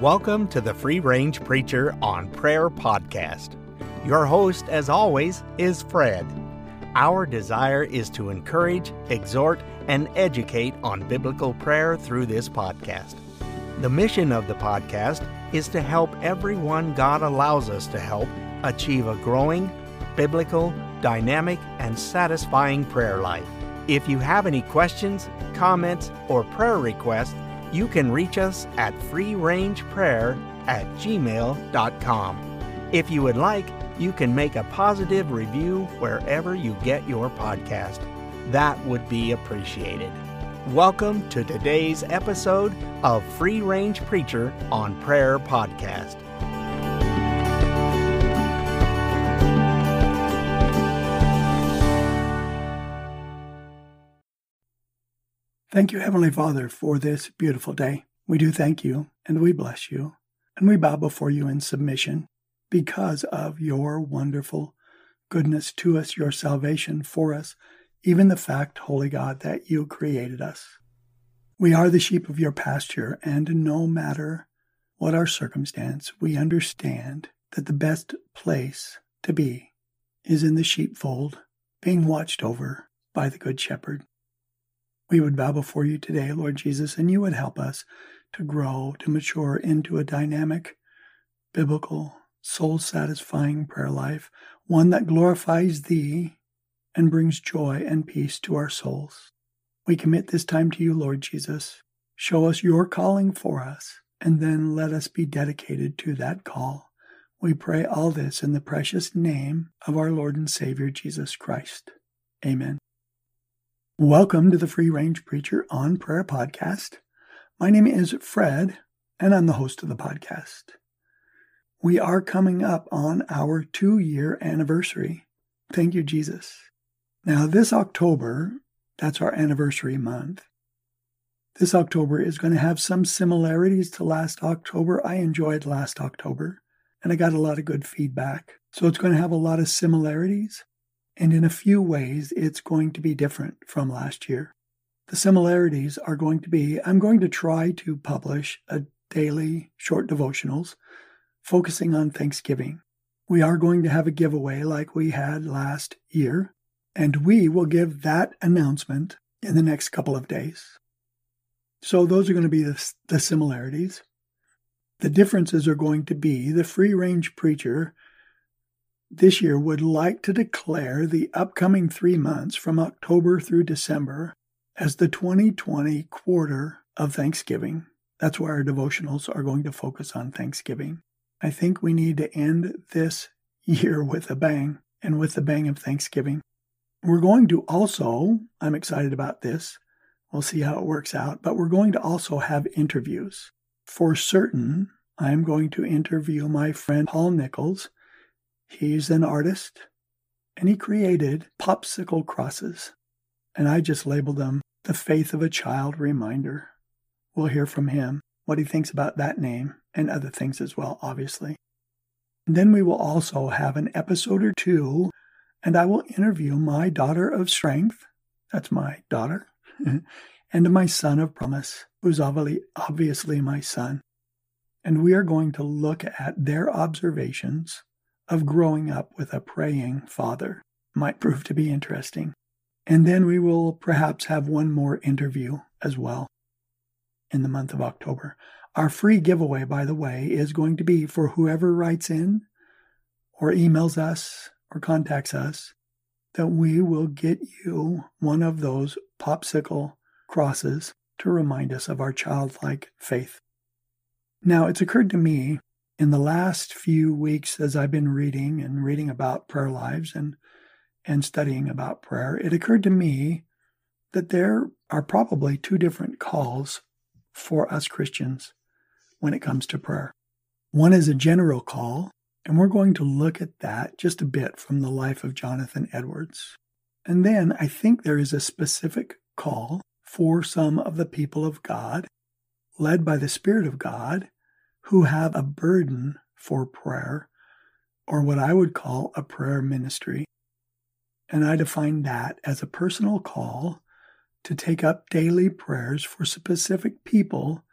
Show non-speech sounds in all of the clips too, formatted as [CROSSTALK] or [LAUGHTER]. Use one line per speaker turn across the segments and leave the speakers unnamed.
Welcome to the Free Range Preacher on Prayer podcast. Your host, as always, is Fred. Our desire is to encourage, exhort, and educate on biblical prayer through this podcast. The mission of the podcast is to help everyone God allows us to help achieve a growing, biblical, dynamic, and satisfying prayer life. If you have any questions, comments, or prayer requests, you can reach us at freerangeprayer at gmail.com. If you would like, you can make a positive review wherever you get your podcast. That would be appreciated. Welcome to today's episode of Free Range Preacher on Prayer Podcast.
Thank you, Heavenly Father, for this beautiful day. We do thank you and we bless you and we bow before you in submission because of your wonderful goodness to us, your salvation for us, even the fact, Holy God, that you created us. We are the sheep of your pasture, and no matter what our circumstance, we understand that the best place to be is in the sheepfold, being watched over by the Good Shepherd we would bow before you today, Lord Jesus, and you would help us to grow, to mature into a dynamic, biblical, soul satisfying prayer life, one that glorifies Thee and brings joy and peace to our souls. We commit this time to you, Lord Jesus. Show us your calling for us, and then let us be dedicated to that call. We pray all this in the precious name of our Lord and Savior Jesus Christ. Amen. Welcome to the Free Range Preacher on Prayer podcast. My name is Fred, and I'm the host of the podcast. We are coming up on our two year anniversary. Thank you, Jesus. Now, this October, that's our anniversary month. This October is going to have some similarities to last October. I enjoyed last October and I got a lot of good feedback. So it's going to have a lot of similarities and in a few ways, it's going to be different from last year. The similarities are going to be I'm going to try to publish a daily short devotionals focusing on Thanksgiving. We are going to have a giveaway like we had last year, and we will give that announcement in the next couple of days. So, those are going to be the, the similarities. The differences are going to be the free range preacher this year would like to declare the upcoming three months from October through December as the 2020 quarter of Thanksgiving. That's where our devotionals are going to focus on Thanksgiving. I think we need to end this year with a bang and with the bang of Thanksgiving. We're going to also, I'm excited about this. We'll see how it works out, but we're going to also have interviews. For certain, I'm going to interview my friend Paul Nichols He's an artist and he created popsicle crosses. And I just labeled them the Faith of a Child Reminder. We'll hear from him what he thinks about that name and other things as well, obviously. And then we will also have an episode or two, and I will interview my daughter of strength. That's my daughter. [LAUGHS] and my son of promise, who's obviously my son. And we are going to look at their observations of growing up with a praying father might prove to be interesting. And then we will perhaps have one more interview as well in the month of October. Our free giveaway, by the way, is going to be for whoever writes in or emails us or contacts us that we will get you one of those popsicle crosses to remind us of our childlike faith. Now, it's occurred to me in the last few weeks, as I've been reading and reading about prayer lives and, and studying about prayer, it occurred to me that there are probably two different calls for us Christians when it comes to prayer. One is a general call, and we're going to look at that just a bit from the life of Jonathan Edwards. And then I think there is a specific call for some of the people of God, led by the Spirit of God, who have a burden for prayer, or what I would call a prayer ministry. And I define that as a personal call to take up daily prayers for specific people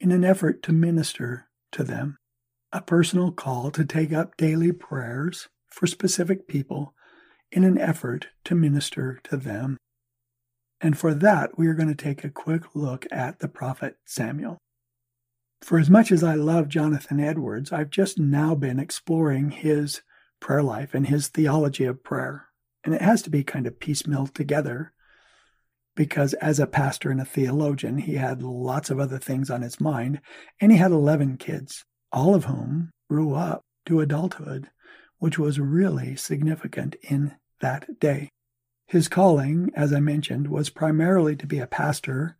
in an effort to minister to them, a personal call to take up daily prayers for specific people in an effort to minister to them. And for that, we are going to take a quick look at the prophet Samuel. For as much as I love Jonathan Edwards, I've just now been exploring his prayer life and his theology of prayer. And it has to be kind of piecemeal together because as a pastor and a theologian, he had lots of other things on his mind. And he had 11 kids, all of whom grew up to adulthood, which was really significant in that day. His calling, as I mentioned, was primarily to be a pastor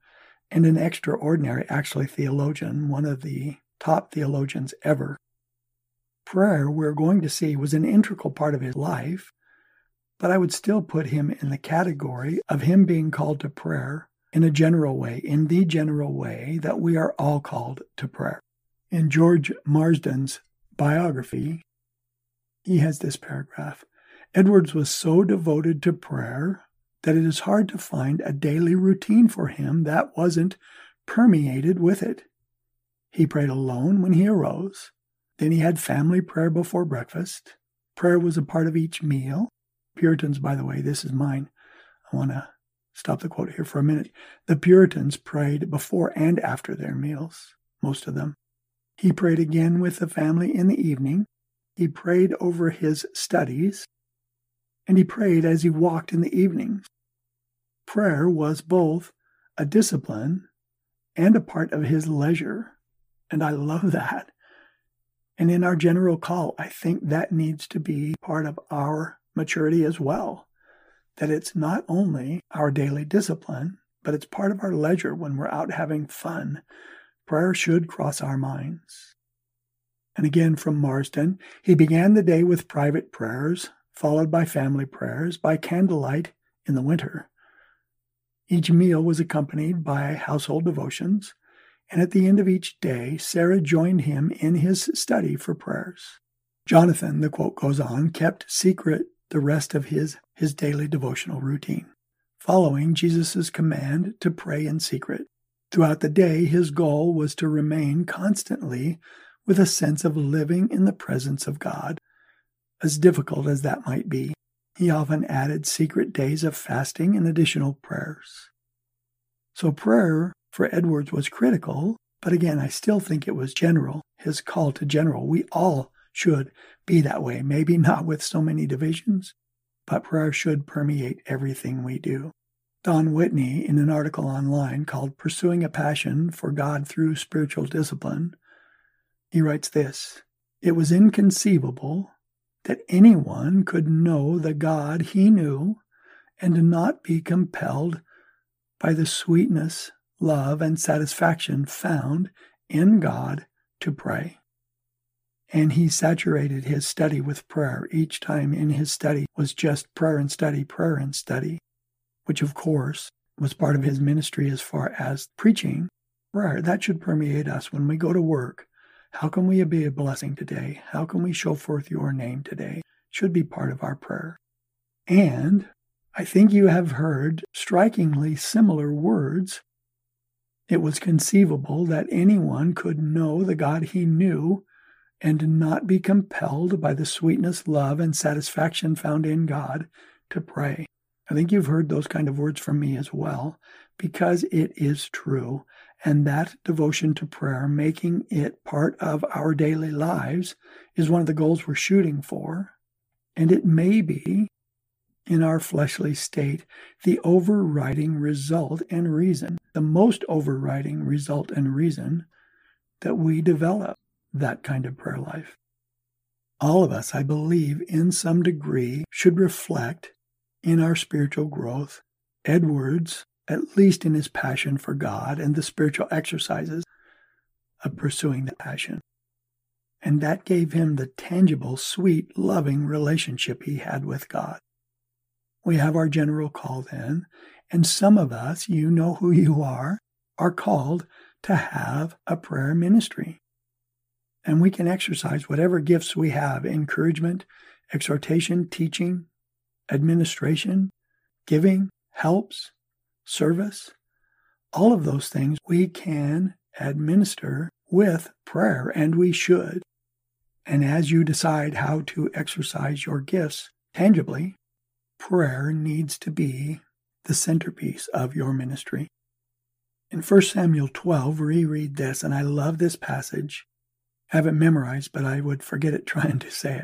and an extraordinary, actually, theologian, one of the top theologians ever. Prayer, we're going to see, was an integral part of his life, but I would still put him in the category of him being called to prayer in a general way, in the general way that we are all called to prayer. In George Marsden's biography, he has this paragraph Edwards was so devoted to prayer that it is hard to find a daily routine for him that wasn't permeated with it. He prayed alone when he arose. Then he had family prayer before breakfast. Prayer was a part of each meal. Puritans, by the way, this is mine. I want to stop the quote here for a minute. The Puritans prayed before and after their meals, most of them. He prayed again with the family in the evening. He prayed over his studies, and he prayed as he walked in the evenings. Prayer was both a discipline and a part of his leisure, and I love that. And in our general call, I think that needs to be part of our maturity as well. That it's not only our daily discipline, but it's part of our leisure when we're out having fun. Prayer should cross our minds. And again from Marsden, he began the day with private prayers, followed by family prayers by candlelight in the winter. Each meal was accompanied by household devotions, and at the end of each day, Sarah joined him in his study for prayers. Jonathan, the quote goes on, kept secret the rest of his, his daily devotional routine, following Jesus' command to pray in secret. Throughout the day, his goal was to remain constantly with a sense of living in the presence of God as difficult as that might be, he often added secret days of fasting and additional prayers. So prayer for Edwards was critical, but again, I still think it was general, his call to general. We all should be that way, maybe [LAUGHS] not with so many divisions, but prayer should permeate everything we do. Don Whitney, in an article online called Pursuing a Passion for God Through Spiritual Discipline, he writes this It was inconceivable that anyone could know the God he knew and not be compelled by the sweetness, love, and satisfaction found in God to pray. And he saturated his study with prayer. Each time in his study was just prayer and study, prayer and study, which of course was part of his ministry as far as preaching prayer. That should permeate us when we go to work how can we be a blessing today? How can we show forth your name today? Should be part of our prayer. And I think you have heard strikingly similar words. It was conceivable that anyone could know the God he knew and not be compelled by the sweetness, love, and satisfaction found in God to pray. I think you've heard those kind of words from me as well, because it is true. And that devotion to prayer, making it part of our daily lives, is one of the goals we're shooting for. And it may be, in our fleshly state, the overriding result and reason, the most overriding result and reason that we develop that kind of prayer life. All of us, I believe, in some degree, should reflect in our spiritual growth Edwards at least in his passion for God and the spiritual exercises of pursuing the passion. And that gave him the tangible, sweet, loving relationship he had with God. We have our general call then, and some of us, you know who you are, are called to have a prayer ministry. And we can exercise whatever gifts we have encouragement, exhortation, teaching, administration, giving, helps, service, all of those things we can administer with prayer, and we should. And as you decide how to exercise your gifts tangibly, prayer needs to be the centerpiece of your ministry. In 1 Samuel 12, reread this, and I love this passage. I have it memorized, but I would forget it [LAUGHS] trying to say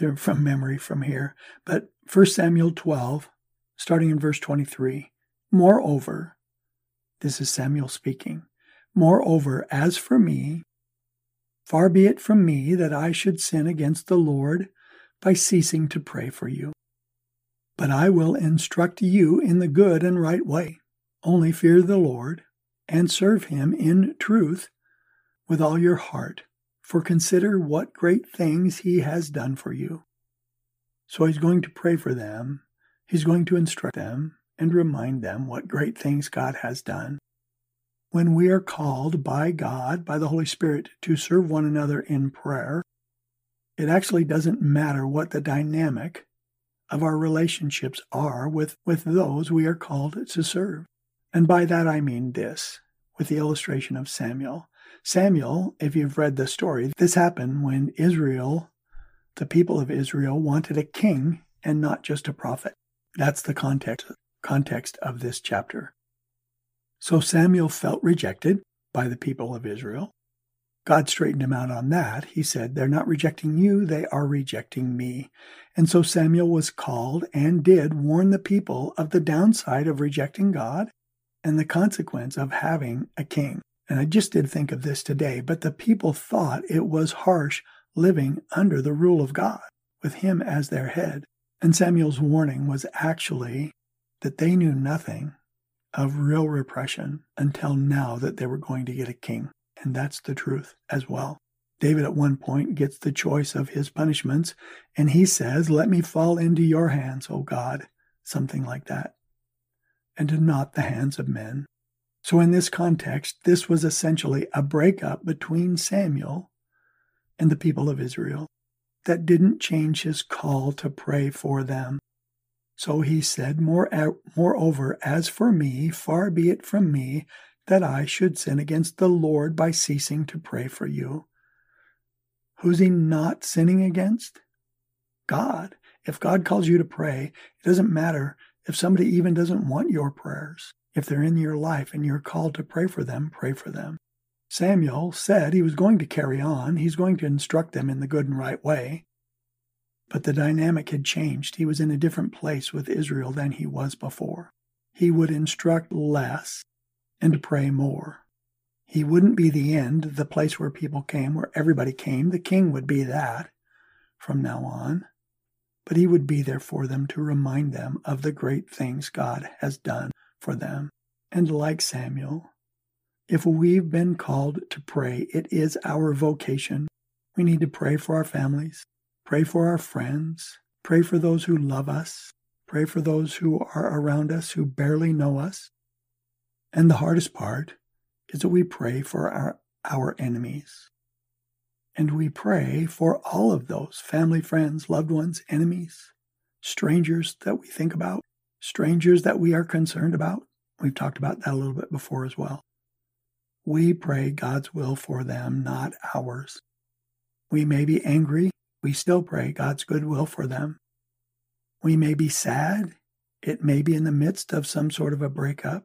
it from memory from here. But 1 Samuel 12, starting in verse 23. Moreover, this is Samuel speaking. Moreover, as for me, far be it from me that I should sin against the Lord by ceasing to pray for you. But I will instruct you in the good and right way. Only fear the Lord and serve him in truth with all your heart, for consider what great things he has done for you. So he's going to pray for them, he's going to instruct them and remind them what great things God has done. When we are called by God, by the Holy Spirit, to serve one another in prayer, it actually doesn't matter what the dynamic of our relationships are with, with those we are called to serve. And by that I mean this, with the illustration of Samuel. Samuel, if you've read the story, this happened when Israel, the people of Israel, wanted a king and not just a prophet. That's the context, context of this chapter. So Samuel felt rejected by the people of Israel. God straightened him out on that. He said, They're not rejecting you, they are rejecting me. And so Samuel was called and did warn the people of the downside of rejecting God and the consequence of having a king. And I just did think of this today, but the people thought it was harsh living under the rule of God with him as their head. And Samuel's warning was actually that they knew nothing of real repression until now that they were going to get a king. And that's the truth as well. David at one point gets the choice of his punishments, and he says, Let me fall into your hands, O God, something like that, and not the hands of men. So, in this context, this was essentially a breakup between Samuel and the people of Israel that didn't change his call to pray for them. So he said, Moreover, as for me, far be it from me that I should sin against the Lord by ceasing to pray for you. Who's he not sinning against? God. If God calls you to pray, it doesn't matter if somebody even doesn't want your prayers. If they're in your life and you're called to pray for them, pray for them. Samuel said he was going to carry on. He's going to instruct them in the good and right way. But the dynamic had changed. He was in a different place with Israel than he was before. He would instruct less and pray more. He wouldn't be the end, the place where people came, where everybody came. The king would be that from now on. But he would be there for them to remind them of the great things God has done for them. And like Samuel, if we've been called to pray, it is our vocation. We need to pray for our families. Pray for our friends. Pray for those who love us. Pray for those who are around us who barely know us. And the hardest part is that we pray for our, our enemies. And we pray for all of those family, friends, loved ones, enemies, strangers that we think about, strangers that we are concerned about. We've talked about that a little bit before as well. We pray God's will for them, not ours. We may be angry we still pray God's goodwill for them. We may be sad. It may be in the midst of some sort of a breakup.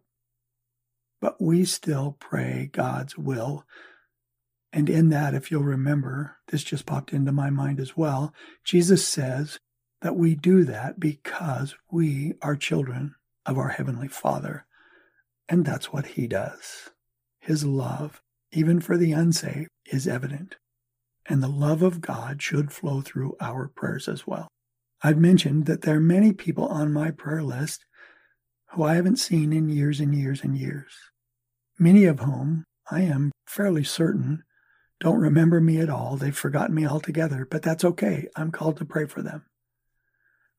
But we still pray God's will. And in that, if you'll remember, this just popped into my mind as well. Jesus says that we do that because we are children of our Heavenly Father. And that's what He does. His love, even for the unsaved, is evident and the love of God should flow through our prayers as well. I've mentioned that there are many people on my prayer list who I haven't seen in years and years and years, many of whom I am fairly certain don't remember me at all. They've forgotten me altogether, but that's okay. I'm called to pray for them.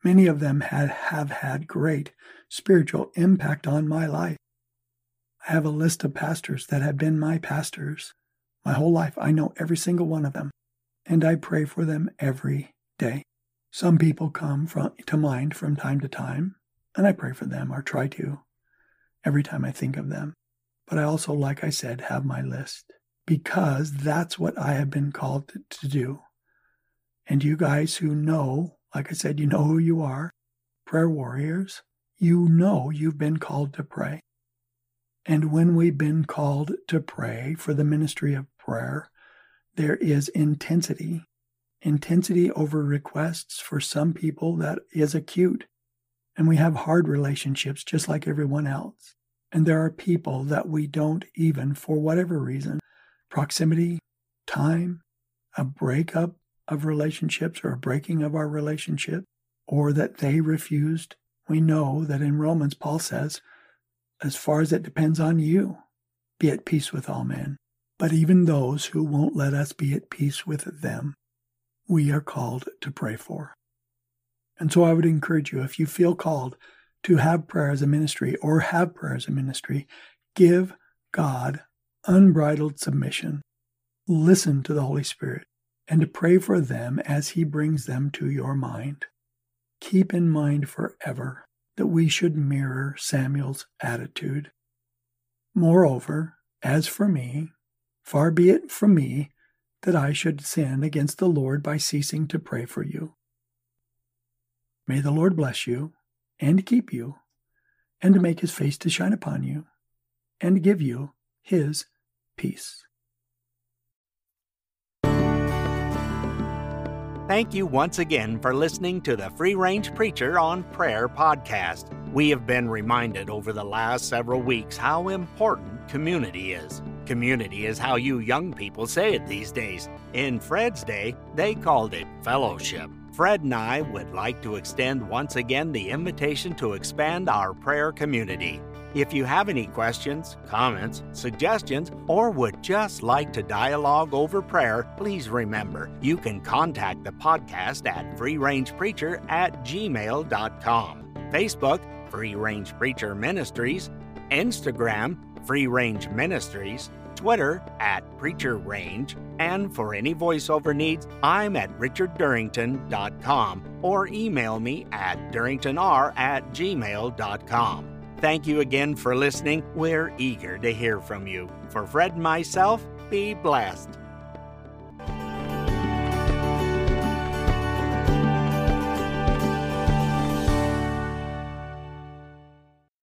Many of them had, have had great spiritual impact on my life. I have a list of pastors that have been my pastors my whole life. I know every single one of them and I pray for them every day. Some people come from, to mind from time to time, and I pray for them or try to every time I think of them. But I also, like I said, have my list because that's what I have been called to do. And you guys who know, like I said, you know who you are, prayer warriors, you know you've been called to pray. And when we've been called to pray for the ministry of prayer, there is intensity. Intensity over requests for some people that is acute. And we have hard relationships just like everyone else. And there are people that we don't even, for whatever reason, proximity, time, a breakup of relationships or a breaking of our relationship, or that they refused. We know that in Romans, Paul says, as far as it depends on you, be at peace with all men. But even those who won't let us be at peace with them, we are called to pray for. And so I would encourage you, if you feel called to have prayer as a ministry or have prayer as a ministry, give God unbridled submission. Listen to the Holy Spirit and pray for them as He brings them to your mind. Keep in mind forever that we should mirror Samuel's attitude. Moreover, as for me, far be it from me that I should sin against the Lord by ceasing to pray for you. May the Lord bless you and keep you, and make his face to shine upon you, and give you his peace.
Thank you once again for listening to the Free Range Preacher on Prayer podcast. We have been reminded over the last several weeks how important community is. Community is how you young people say it these days. In Fred's day, they called it fellowship. Fred and I would like to extend once again the invitation to expand our prayer community. If you have any questions, comments, suggestions, or would just like to dialogue over prayer, please remember you can contact the podcast at freerangepreacher at gmail.com, Facebook, Free Range Preacher Ministries, Instagram, Free Range Ministries, Twitter at Preacher Range, and for any voiceover needs, I'm at richarddurrington.com or email me at durringtonr at gmail.com. Thank you again for listening. We're eager to hear from you. For Fred and myself, be blessed.